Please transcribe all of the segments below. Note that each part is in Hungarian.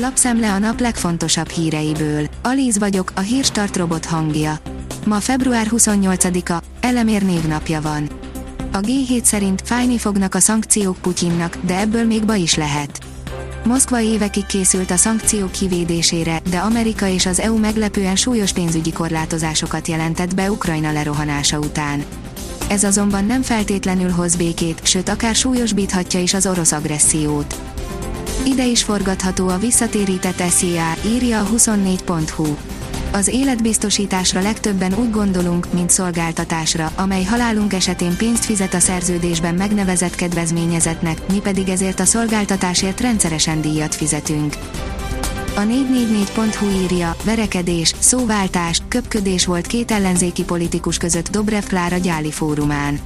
Lapszemle a nap legfontosabb híreiből. Alíz vagyok, a hírstart robot hangja. Ma február 28-a, Elemér névnapja van. A G7 szerint fájni fognak a szankciók Putyinnak, de ebből még ba is lehet. Moszkva évekig készült a szankciók kivédésére, de Amerika és az EU meglepően súlyos pénzügyi korlátozásokat jelentett be Ukrajna lerohanása után. Ez azonban nem feltétlenül hoz békét, sőt akár súlyosbíthatja is az orosz agressziót. Ide is forgatható a visszatérített SZIA, írja a 24.hu. Az életbiztosításra legtöbben úgy gondolunk, mint szolgáltatásra, amely halálunk esetén pénzt fizet a szerződésben megnevezett kedvezményezetnek, mi pedig ezért a szolgáltatásért rendszeresen díjat fizetünk. A 444.hu írja, verekedés, szóváltás, köpködés volt két ellenzéki politikus között Dobrev Klára gyáli fórumán.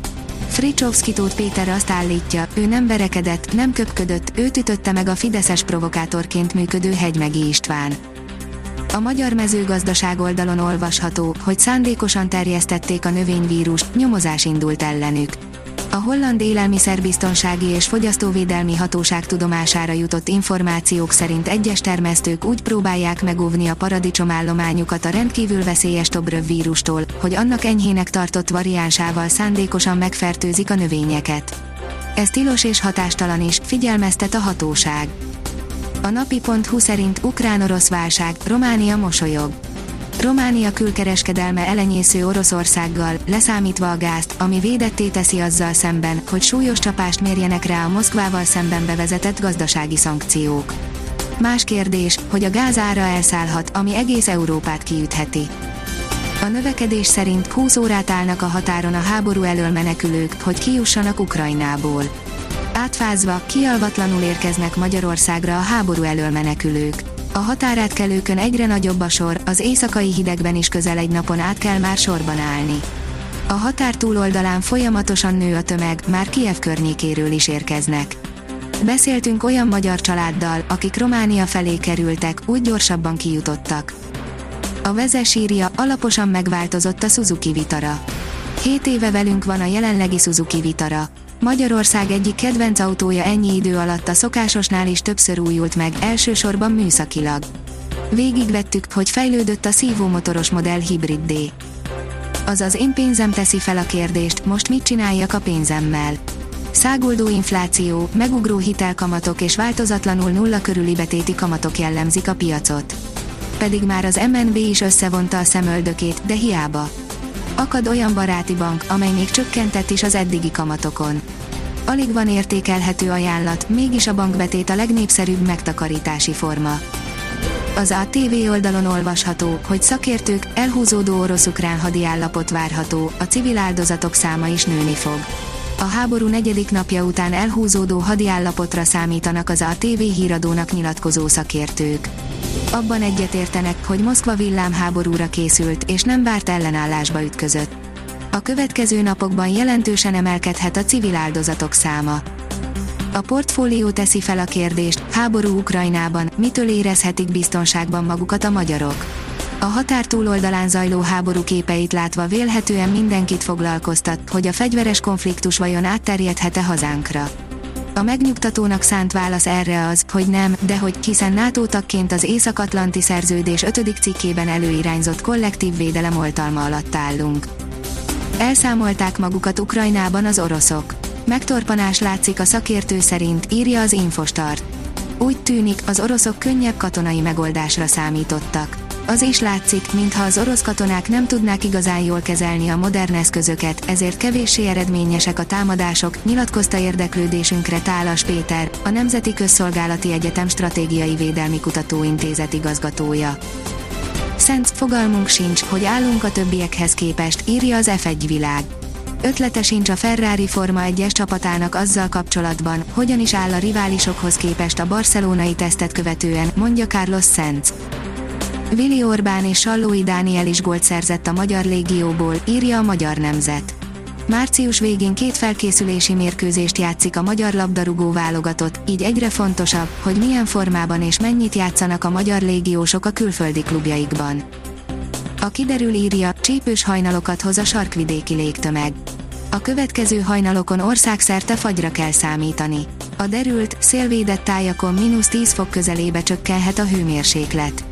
Fricsovszki Tóth Péter azt állítja, ő nem verekedett, nem köpködött, őt ütötte meg a fideszes provokátorként működő Hegymegi István. A magyar mezőgazdaság oldalon olvasható, hogy szándékosan terjesztették a növényvírust, nyomozás indult ellenük. A holland élelmiszerbiztonsági és fogyasztóvédelmi hatóság tudomására jutott információk szerint egyes termesztők úgy próbálják megóvni a paradicsomállományukat a rendkívül veszélyes Tobröv vírustól, hogy annak enyhének tartott variánsával szándékosan megfertőzik a növényeket. Ez tilos és hatástalan is, figyelmeztet a hatóság. A napi.hu szerint ukrán-orosz válság, Románia mosolyog. Románia külkereskedelme elenyésző Oroszországgal, leszámítva a gázt, ami védetté teszi azzal szemben, hogy súlyos csapást mérjenek rá a Moszkvával szemben bevezetett gazdasági szankciók. Más kérdés, hogy a gáz ára elszállhat, ami egész Európát kiütheti. A növekedés szerint 20 órát állnak a határon a háború elől menekülők, hogy kijussanak Ukrajnából. Átfázva, kialvatlanul érkeznek Magyarországra a háború elől menekülők. A határátkelőkön egyre nagyobb a sor, az éjszakai hidegben is közel egy napon át kell már sorban állni. A határ túloldalán folyamatosan nő a tömeg, már Kiev környékéről is érkeznek. Beszéltünk olyan magyar családdal, akik Románia felé kerültek, úgy gyorsabban kijutottak. A vezes írja, alaposan megváltozott a Suzuki Vitara. 7 éve velünk van a jelenlegi Suzuki Vitara. Magyarország egyik kedvenc autója ennyi idő alatt a szokásosnál is többször újult meg, elsősorban műszakilag. Végigvettük, hogy fejlődött a szívómotoros modell D. Azaz én pénzem teszi fel a kérdést, most mit csináljak a pénzemmel. Száguldó infláció, megugró hitelkamatok és változatlanul nulla körüli betéti kamatok jellemzik a piacot. Pedig már az MNB is összevonta a szemöldökét, de hiába Akad olyan baráti bank, amely még csökkentett is az eddigi kamatokon. Alig van értékelhető ajánlat, mégis a bankbetét a legnépszerűbb megtakarítási forma. Az ATV oldalon olvasható, hogy szakértők elhúzódó orosz-ukrán hadiállapot várható, a civil áldozatok száma is nőni fog. A háború negyedik napja után elhúzódó hadiállapotra számítanak az ATV híradónak nyilatkozó szakértők. Abban egyetértenek, hogy Moszkva villámháborúra készült, és nem várt ellenállásba ütközött. A következő napokban jelentősen emelkedhet a civil áldozatok száma. A portfólió teszi fel a kérdést, háború Ukrajnában, mitől érezhetik biztonságban magukat a magyarok. A határ túloldalán zajló háború képeit látva vélhetően mindenkit foglalkoztat, hogy a fegyveres konfliktus vajon átterjedhet-e hazánkra. A megnyugtatónak szánt válasz erre az, hogy nem, de hogy hiszen NATO tagként az Észak-Atlanti Szerződés 5. cikkében előirányzott kollektív védelem oltalma alatt állunk. Elszámolták magukat Ukrajnában az oroszok. Megtorpanás látszik a szakértő szerint, írja az Infostart. Úgy tűnik, az oroszok könnyebb katonai megoldásra számítottak. Az is látszik, mintha az orosz katonák nem tudnák igazán jól kezelni a modern eszközöket, ezért kevéssé eredményesek a támadások, nyilatkozta érdeklődésünkre Tálas Péter, a Nemzeti Közszolgálati Egyetem Stratégiai Védelmi Kutatóintézet igazgatója. Szent fogalmunk sincs, hogy állunk a többiekhez képest, írja az F1 világ. Ötlete sincs a Ferrari Forma 1-es csapatának azzal kapcsolatban, hogyan is áll a riválisokhoz képest a barcelonai tesztet követően, mondja Carlos Sainz. Vili Orbán és Sallói Dániel is gólt szerzett a Magyar Légióból, írja a Magyar Nemzet. Március végén két felkészülési mérkőzést játszik a magyar labdarúgó válogatott, így egyre fontosabb, hogy milyen formában és mennyit játszanak a magyar légiósok a külföldi klubjaikban. A kiderül írja, csípős hajnalokat hoz a sarkvidéki légtömeg. A következő hajnalokon országszerte fagyra kell számítani. A derült, szélvédett tájakon mínusz 10 fok közelébe csökkenhet a hőmérséklet.